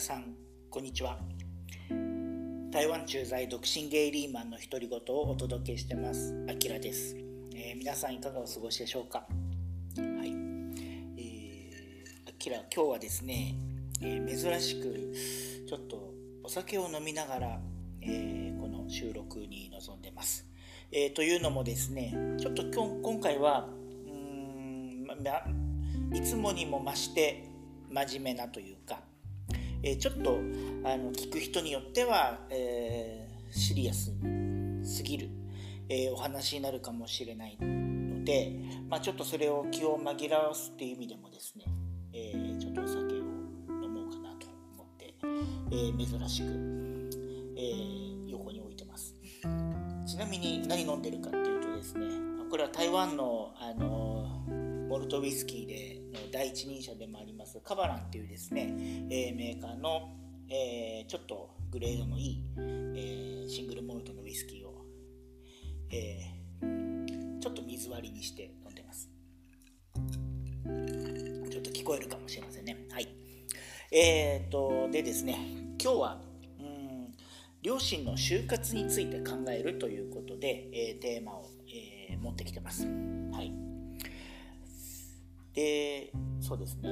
皆さんこんにちは。台湾駐在独身ゲイリーマンの独り言をお届けしてます。あきらです、えー、皆さんいかがお過ごしでしょうか？はい。えーあきら今日はですね、えー、珍しくちょっとお酒を飲みながら、えー、この収録に臨んでます、えー、というのもですねちょっと今回はうーん、ま、いつもにも増して真面目なというか、え、ちょっとあの聞く人によっては、えー、シリアスすぎる、えー、お話になるかもしれないので、まあ、ちょっとそれを気を紛らわすっていう意味でもですね、えー、ちょっとお酒を飲もうかなと思って、え、珍しく、え、横に置いてます。ちなみに何飲んでるかっていうとですねこれは台湾の、あのモルトウイスキーで第一人者でもありますカバランっていうですね、え、メーカーの、え、ちょっとグレードのいい、え、シングルモルトのウイスキーを、えちょっと水割りにして飲んでます。ちょっと聞こえるかもしれませんね。はい。えーとでですね今日はうん両親の就活について考えるということで、えテーマを、え持ってきてます。はい。でそうですね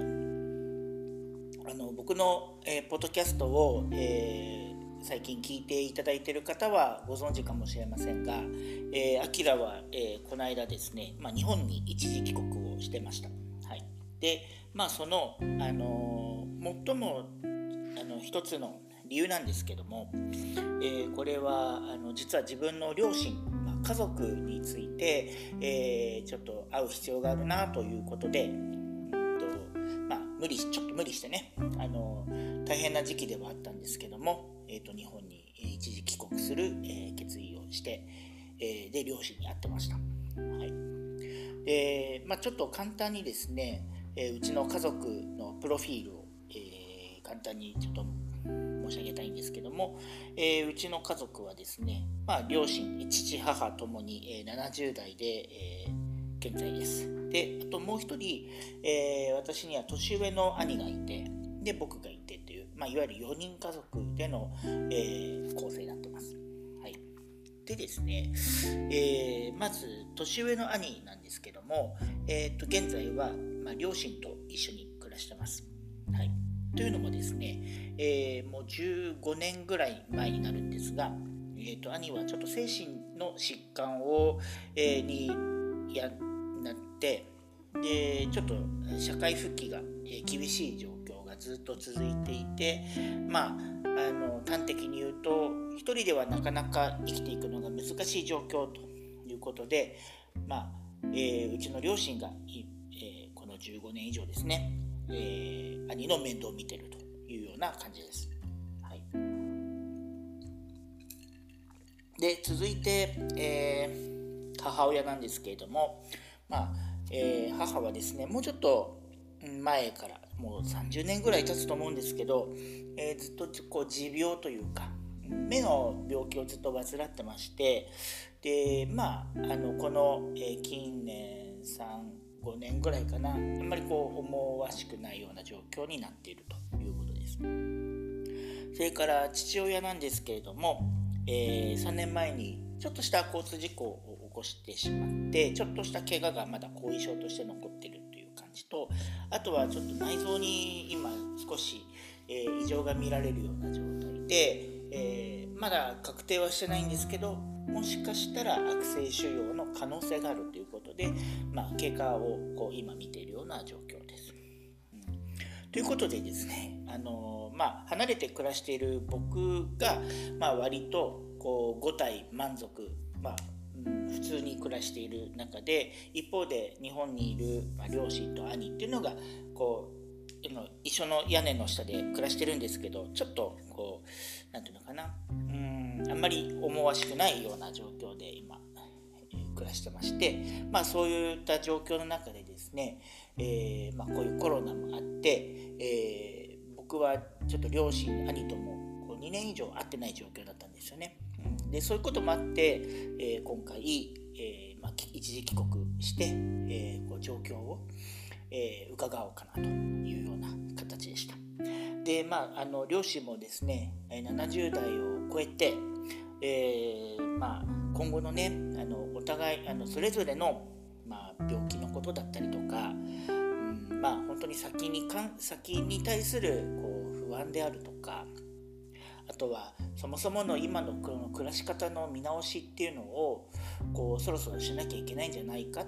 あの僕の、えー、ポッドキャストを、えー、最近聞いていただいている方はご存知かもしれませんが、えー、アキラは、えー、この間ですね、まあ、日本に一時帰国をしてました。はい、でまあその、あのー、最もあの一つの理由なんですけども、えー、これはあの実は自分の両親家族について、えー、ちょっと会う必要があるなということで、とまあ、無理ちょっと無理してねあの大変な時期ではあったんですけども、えーと、日本に一時帰国する、えー、決意をして、えー、で両親に会ってました。はいでまあ、ちょっと簡単にですね、えー、うちの家族のプロフィールを、え簡単にちょっと申し上げたいんですけども、えー、うちの家族はですね、まあ、両親父母ともに、えー、70代で、えー、現在です。であともう一人、えー、私には年上の兄がいてで僕がいてという、まあ、いわゆる4人家族での、えー、構成になってます、はい、でですね、えー、まず年上の兄なんですけども、えー、と現在は、まあ、両親と一緒に暮らしてます、はい。というのもですね、えー、もう15年ぐらい前になるんですが、えーと、兄はちょっと精神の疾患を、えー、にやなってでちょっと社会復帰が、えー、厳しい状況がずっと続いていてまああの端的に言うと一人ではなかなか生きていくのが難しい状況ということで、まあえー、うちの両親が、えー、この15年以上ですねえー、兄の面倒を見てるというような感じです。で続いて、えー、母親なんですけれども、まあえー、母はですねもうちょっと前からもう30年ぐらい経つと思うんですけど、えー、ずっとこう持病というか目の病気をずっと患ってましてでまああのこの、えー、近年3 5年ぐらいかなあんまりこう思わしくないような状況になっているということです。それから父親なんですけれども、えー、3年前にちょっとした交通事故を起こしてしまってちょっとした怪我がまだ後遺症として残ってるという感じとあとはちょっと内臓に今少し、えー、異常が見られるような状態で、えー、まだ確定はしてないんですけどもしかしたら悪性腫瘍の可能性があるということで、まあ、経過をこう今見ているような状況です。ということでですね、あのまあ、離れて暮らしている僕が、まあ、割とこう5体満足、まあ普通に暮らしている中で一方で日本にいる、まあ、両親と兄っていうのがこう一緒の屋根の下で暮らしてるんですけどちょっとこう何て言うのかな。うんあんまり思わしくないような状況で今、え、暮らしてまして、まあ、そういった状況の中でですね、えー、まあ、こういうコロナもあって、えー、僕はちょっと両親兄ともこう2年以上会ってない状況だったんですよね。でそういうこともあって、え今回、えまあ、一時帰国して、えこう状況を、えー、伺おうかなというような形でした。でまああの両親もですね70代を超えて、えー、まあ、今後のねあのお互いあのそれぞれの、まあ、病気のことだったりとか、うん、まあ本当に先にかん先に対するこう不安であるとかあとはそもそもの今の暮らし方の見直しっていうのをこうそろそろしなきゃいけないんじゃないかっ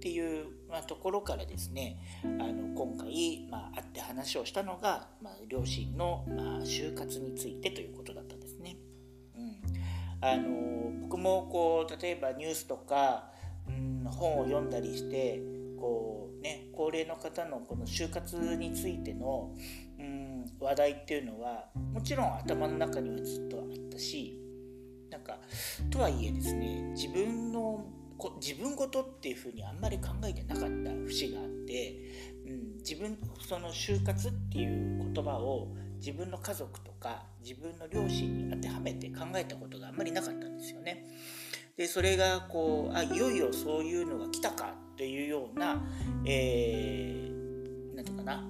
ていう、まあ、ところからですねあの今回、まあ、会って話をしたのが、まあ、両親の、まあ、就活についてということだったんですね。うん、あの僕もこう例えばニュースとか、うん、本を読んだりしてこう、ね、高齢の方のこの就活についての、話題っていうのはもちろん頭の中にはずっとあったしなんかとはいえですね自分のこ自分ごとっていうふうにあんまり考えてなかった節があって、うん、自分その就活っていう言葉を自分の家族とか自分の両親に当てはめて考えたことがあんまりなかったんですよね。でそれがこうあいよいよそういうのが来たかっていうような、えー、なんていうかな、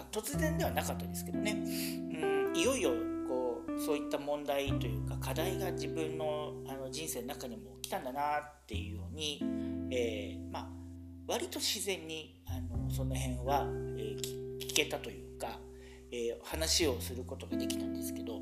まあ、突然ではなかったですけどね、うん、いよいよこうそういった問題というか課題が自分のあの人生の中にも来たんだなっていうように、えー、まあ割と自然にあのその辺は、えー、聞けたというか、えー、話をすることができたんですけど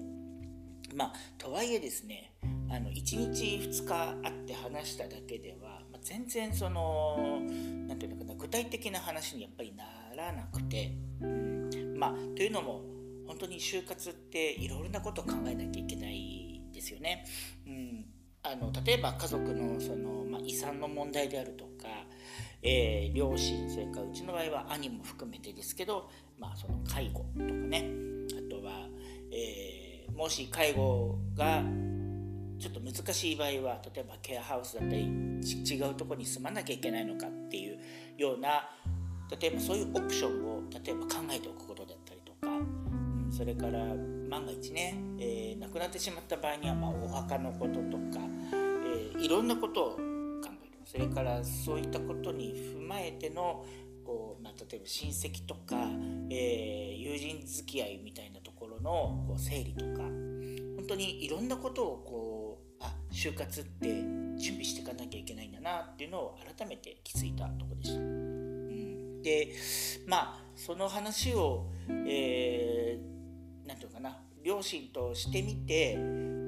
まあとはいえですねあの1日2日会って話しただけでは、まあ、全然その何て言うのかな具体的な話にやっぱりならなくて、うん、まあというのも本当に就活っていろいろなことを考えなきゃいけないですよね。うん。あの例えば家族のその、まあ、遺産の問題であるとか、えー、両親それからうちの場合は兄も含めてですけど、まあ、その介護とかね。あとは、えー、もし介護がちょっと難しい場合は例えばケアハウスだったり違うとこに住まなきゃいけないのかっていうような例えばそういうオプションを例えば考えておくことだったりとか、うん、それから万が一ね、えー、亡くなってしまった場合には、まあ、お墓のこととか、えー、いろんなことを考えるそれからそういったことに踏まえてのこう、まあ、例えば親戚とか、えー、友人付き合いみたいなところのこう整理とか本当にいろんなことをこうあ就活って準備していかなきゃいけないんだなっていうのを改めて気づいたとこでした。でまあその話を、えー何て言うかな両親としてみて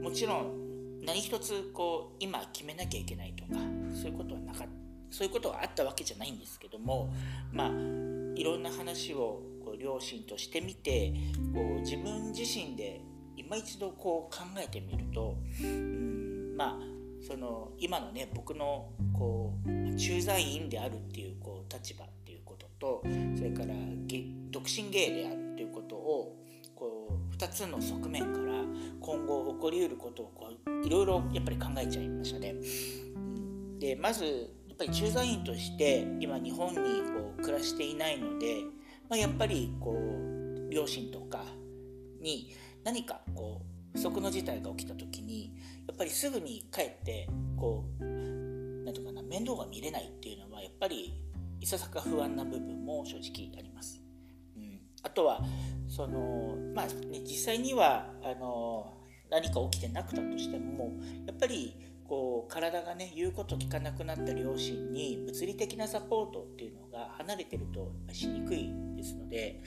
もちろん何一つこう今決めなきゃいけないとかそういうことはなかったそういうことはあったわけじゃないんですけどもまあいろんな話をこう両親としてみてこう自分自身で今一度こう考えてみるとうんまあその今のね僕のこう駐在員であるっていうこう立場とそれから独身芸であるっていうことをこう2つの側面から今後起こりうることをこういろいろやっぱり考えちゃいましたね。でまずやっぱり駐在員として今日本にこう暮らしていないので、まあ、やっぱりこう両親とかに何かこう不測の事態が起きた時にやっぱりすぐに帰ってこう何て言うかな面倒が見れないっていうのはやっぱりいささか不安な部分も正直あります。うん、あとはそのまあ、ね、実際にはあの何か起きてなくたとしてもやっぱりこう体がね言うこと聞かなくなった両親に物理的なサポートっていうのが離れてるとしにくいですので、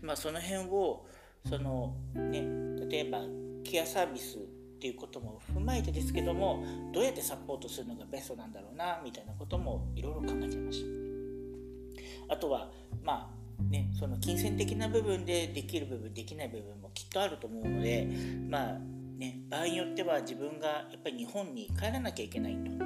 まあ、その辺をその、ね、例えばケアサービスっていうことも踏まえてですけどもどうやってサポートするのがベストなんだろうなみたいなこともいろいろ考えちゃいました。あとはまあね、その金銭的な部分でできる部分できない部分もきっとあると思うのでまあね場合によっては自分がやっぱり日本に帰らなきゃいけないと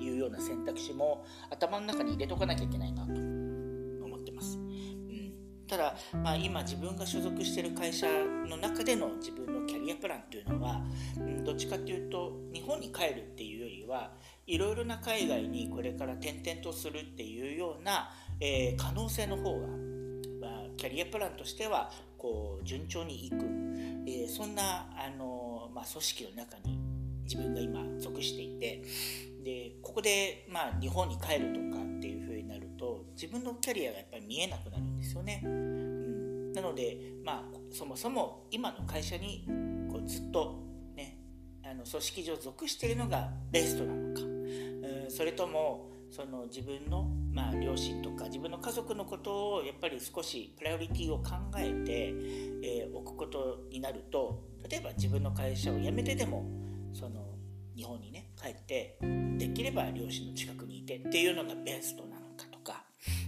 いうような選択肢も頭の中に入れとかなきゃいけないなと思ってます。うん、ただ、まあ、今自分が所属している会社の中での自分のキャリアプランというのは、うん、どっちかというと日本に帰るっていうよりはいろいろな海外にこれから転々とするっていうような、えー、可能性の方がキャリアプランとしてはこう順調にいく、えー、そんなあの、まあ、組織の中に自分が今属していてでここで、まあ、日本に帰るとかっていうふうになると自自分のキャリアがやっぱり見えなくなるんですよね。うん、なので、まあ、そもそも今の会社にこうずっと、ね、あの組織上属しているのがベストなのか、うん、それともその自分の、まあ、両親とか自分の家族のことをやっぱり少しプライオリティを考えて、えー、置くことになると例えば自分の会社を辞めてでもその日本にね帰ってできれば両親の近くにいてっていうのがベストなのかとか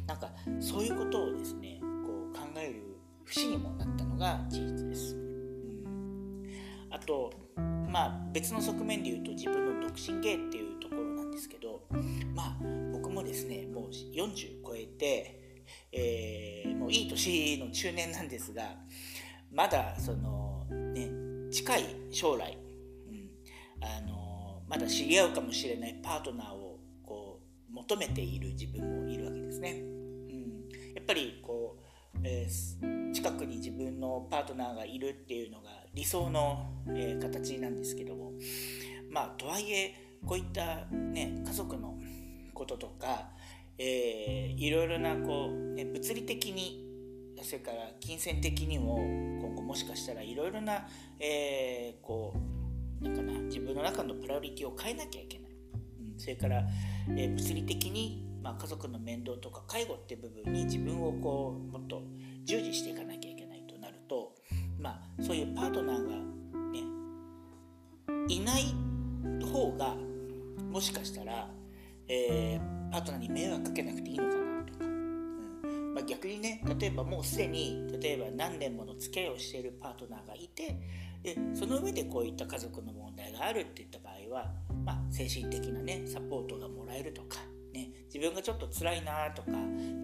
なんかそういうことをですねこう考える節にもなったのが事実です。あとまあ別の側面で言うと自分の独身芸っていうところなんですけどですねもう40超えて、えー、もういい年の中年なんですがまだそのね近い将来、うん、あのまだ知り合うかもしれないパートナーをこう求めている自分もいるわけですね。うん、やっぱりこう、えー、近くに自分のパートナーがいるっていうのが理想の、えー、形なんですけどもまあとはいえこういった、ね、家族のこととか、えー、いろいろなこう、ね、物理的にそれから金銭的にも今後もしかしたらいろいろな、えー、こうなんかな自分の中のプライオリティを変えなきゃいけない、うん、それから、えー、物理的に、まあ、家族の面倒とか介護っていう部分に自分をこうもっと従事していかなきゃいけないとなると、まあ、そういうパートナーがねいない方がもしかしたら、えー、パートナーに迷惑かけなくていいのかなとか、うん。まあ、逆にね例えばもうすでに例えば何年もの付き合いをしているパートナーがいてでその上でこういった家族の問題があるっていった場合は、まあ、精神的なねサポートがもらえるとか、ね、自分がちょっと辛いなとか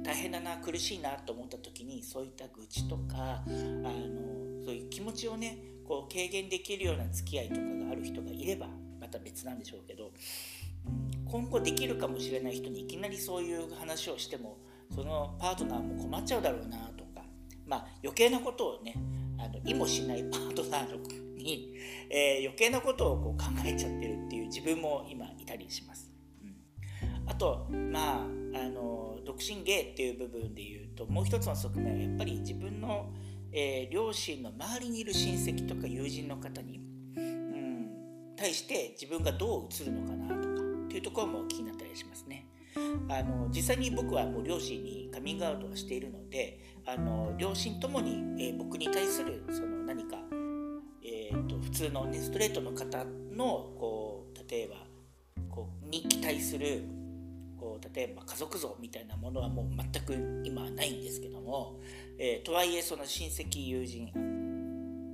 大変だな苦しいなと思った時にそういった愚痴とかあのそういう気持ちをねこう軽減できるような付き合いとかがある人がいればまた別なんでしょうけど、今後できるかもしれない人にいきなりそういう話をしてもそのパートナーも困っちゃうだろうなとか、まあ、余計なことをねあの意もしないパートナーのに、えー、余計なことをこう考えちゃってるっていう自分も今いたりします。うん、あとまああの独身芸っていう部分で言うともう一つの側面はやっぱり自分の、えー、両親の周りにいる親戚とか友人の方に、うん、対して自分がどう映るのかなとかっていうところも気になったりしますね。あの実際に僕はもう両親にカミングアウトはしているのであの両親ともに、えー、僕に対するその何か、えーと、普通の、ね、ストレートの方のこう例えばこうに期待するこう例えば家族像みたいなものはもう全く今はないんですけども、えー、とはいえその親戚友人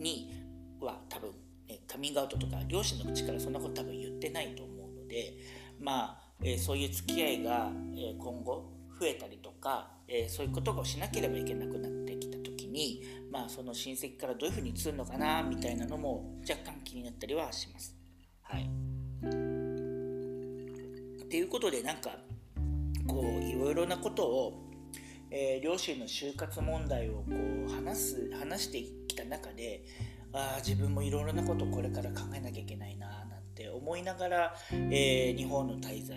には多分、ね、カミングアウトとか両親の口からそんなこと多分言ってないと思うのでまあえー、そういう付き合いが、えー、今後増えたりとか、えー、そういうことをしなければいけなくなってきた時に、まあ、その親戚からどういうふうに映るのかなみたいなのも若干気になったりはします。はい、っていうことでなんかこういろいろなことを、えー、両親の就活問題をこう話す話してきた中でああ自分もいろいろなことをこれから考えなきゃいけないなって思いながら、えー、日本の滞在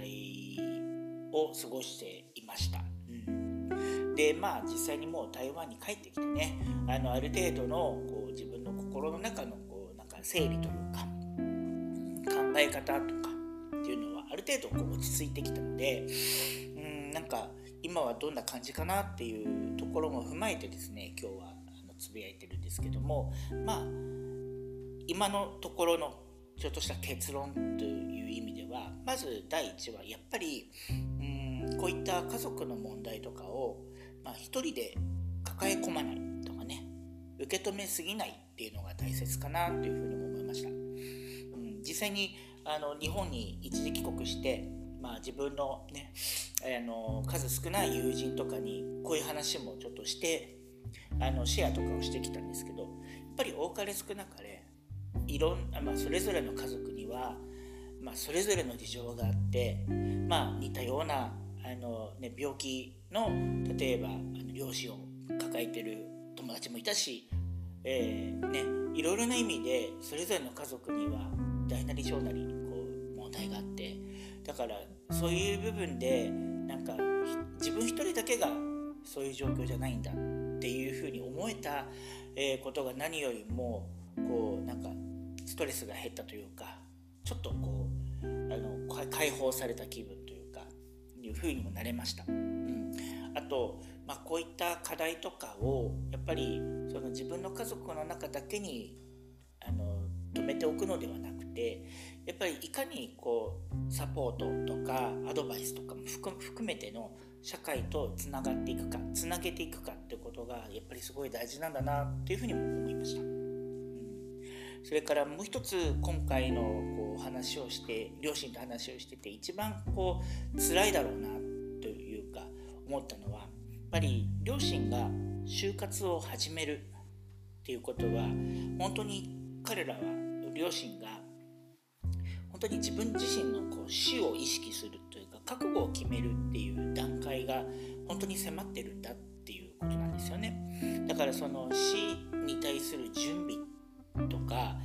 を過ごしていました。うん、でまあ実際にもう台湾に帰ってきてねあのある程度のこう自分の心の中のこうなんか整理というか、考え方とかっていうのはある程度こう落ち着いてきたので、うん、なんか今はどんな感じかなっていうところも踏まえてですね今日はあのつぶやいてるんですけどもまあ今のところのちょっとした結論という意味ではまず第一はやっぱりうんこういった家族の問題とかを、まあ、一人で抱え込まないとかね受け止めすぎないっていうのが大切かなというふうにも思いました、うん、実際にあの日本に一時帰国してまあ、自分のねあの数少ない友人とかにこういう話もちょっとしてあのシェアとかをしてきたんですけどやっぱり多かれ少なかれいろんまあ、それぞれの家族には、まあ、それぞれの事情があって、まあ、似たようなあの、ね、病気の例えばあの両親を抱えてる友達もいたし、えーね、いろいろな意味でそれぞれの家族には大なり小なりこう問題があってだからそういう部分でなんか自分一人だけがそういう状況じゃないんだっていうふうに思えた、えことが何よりもこうなんかトレスが減ったというかちょっとこうあの解放された気分というかいうふうにもなれました。うん、あと、まあ、こういった課題とかをやっぱりその自分の家族の中だけにあの止めておくのではなくてやっぱりいかにこうサポートとかアドバイスとかも含めての社会とつながっていくかつなげていくかってことがやっぱりすごい大事なんだなっていうふうにも思いました。それからもう一つ今回のこう話をして両親と話をしてて一番こう辛いだろうなというか思ったのはやっぱり両親が就活を始めるっていうことは本当に彼らは両親が本当に自分自身のこう死を意識するというか覚悟を決めるっていう段階が本当に迫ってるんだっていうことなんですよね。だからその死に対する準備とか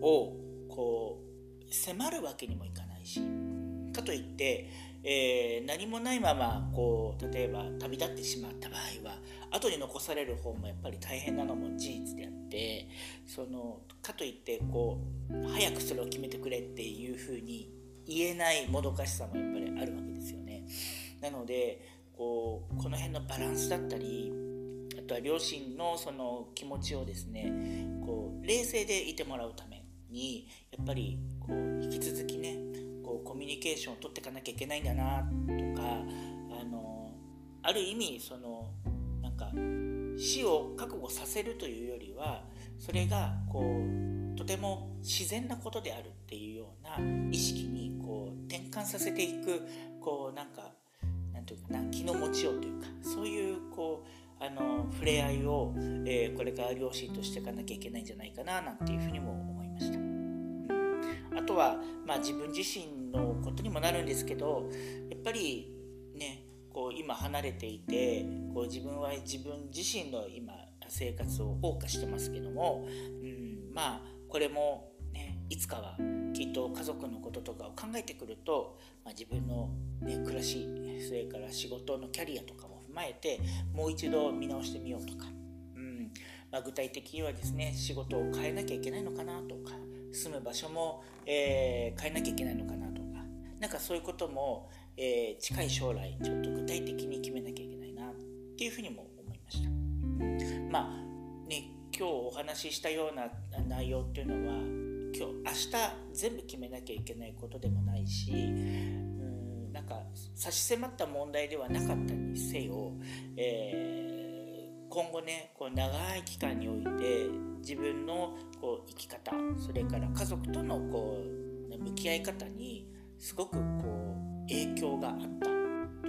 をこう迫るわけにもいかないしかといって、えー、何もないままこう例えば旅立ってしまった場合は後に残される方もやっぱり大変なのも事実であってそのかといってこう早くそれを決めてくれっていうふうに言えないもどかしさもやっぱりあるわけですよね。なのでこうこの辺のバランスだったりあとは両親のその気持ちをですねこう冷静でいてもらうためにやっぱりこう引き続きねこうコミュニケーションを取っていかなきゃいけないんだなとかあのある意味そのなんか死を覚悟させるというよりはそれがこうとても自然なことであるっていうような意識にこう転換させていくこうなんかなんていうかな気の持ちようというかそういうこうあの触れ合いを、えー、これから両親としていかなきゃいけないんじゃないかななんていうふうにも思いました。うん、あとは、まあ、自分自身のことにもなるんですけどやっぱりねこう今離れていてこう自分は自分自身の今生活を謳歌してますけども、うん、まあこれも、ね、いつかはきっと家族のこととかを考えてくると、まあ、自分の、ね、暮らしそれから仕事のキャリアとかもまえてもう一度見直してみようとか、うん。まあ、具体的にはですね仕事を変えなきゃいけないのかなとか住む場所も、えー、変えなきゃいけないのかなとか。なんかそういうことも、えー、近い将来ちょっと具体的に決めなきゃいけないなっていうふうにも思いました。まあね今日お話ししたような内容っていうのは今日明日全部決めなきゃいけないことでもないしなんか差し迫った問題ではなかったにせよ、えー、今後ねこう長い期間において自分のこう生き方それから家族とのこう向き合い方にすごくこう影響があった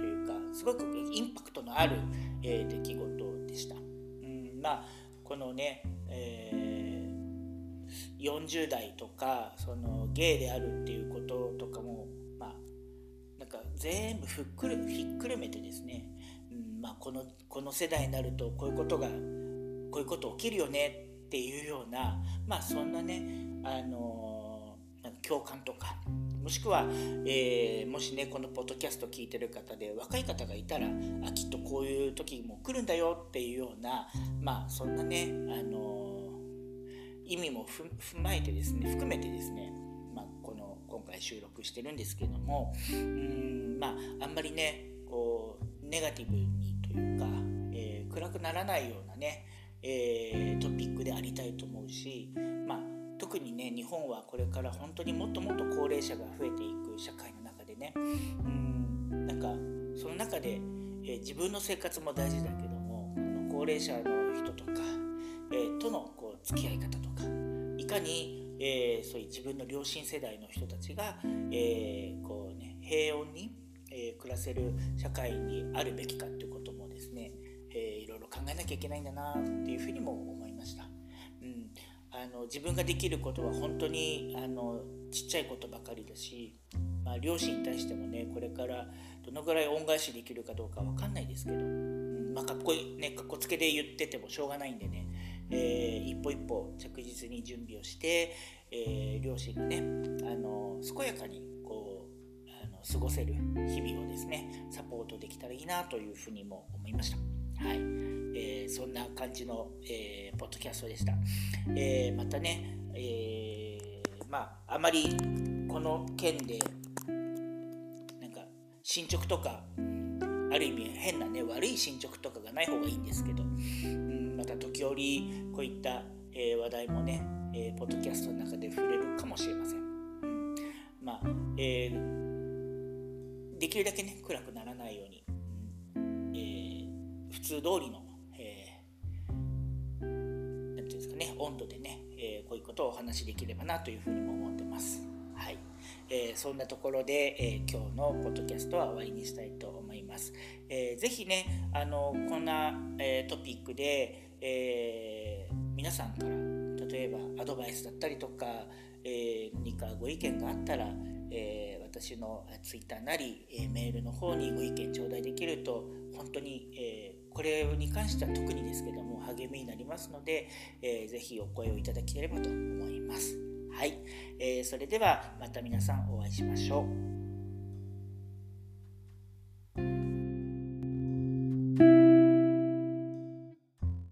というかすごくインパクトのある、えー、出来事でした。うんまあこのね、えー、40代とかそのゲイであるっていうこととかも全部ふっくるひっくるめてですね、うんまあ、このこの世代になるとこういうことがこういうこと起きるよねっていうようなまあそんなねあの共感とかもしくは、えー、もしねこのポッドキャスト聞いてる方で若い方がいたらあきっとこういう時も来るんだよっていうようなまあそんなね、あのー、意味も踏まえてですね含めてですね、ま、この今回収録してるんですけどもうんまああんまりねこうネガティブにというか、えー、暗くならないようなね、えー、トピックでありたいと思うしまあ特にね日本はこれから本当にもっともっと高齢者が増えていく社会の中でねうんなんかその中で、えー、自分の生活も大事だけどもの高齢者の人とか、えー、とのこう付き合い方とかいかに、えー、そういう自分の両親世代の人たちが、えこうね、平穏に、え暮らせる社会にあるべきかということもですね、えいろいろ考えなきゃいけないんだなっていうふうにも思いました。うんあの自分ができることは本当にあのちっちゃいことばかりだし、まあ、両親に対してもねこれからどのぐらい恩返しできるかどうか分かんないですけど、うんまあ、かっこいいねかっこつけで言っててもしょうがないんでね、えー、一歩一歩着実に準備をして、えー、両親がねあの健やかに過ごせる日々をですねサポートできたらいいなというふうにも思いました。はいえー、そんな感じの、えー、ポッドキャストでした。えー、またね、えまあ、あまりこの件でなんか進捗とかある意味変なね悪い進捗とかがない方がいいんですけど、うん、また時折こういった、え話題もね、えポッドキャストの中で触れるかもしれません。うん、まあ、えできるだけね暗くならないように、うんえ普通通りの、えー、なんていうんですかね温度でね、えこういうことをお話しできればなというふうにも思ってます。はいえー、そんなところで、えー、今日のポッドキャストは終わりにしたいと思います。えー、ぜひね、あのこんな、えトピックで、え皆さんから例えばアドバイスだったりとか、え何かご意見があったら、え私のツイッターなり、えメールの方にご意見頂戴できると本当に、えこれに関しては特にですけども励みになりますので、えー、ぜひお声をいただければと思います。はい、えー、それではまた皆さんお会いしましょう。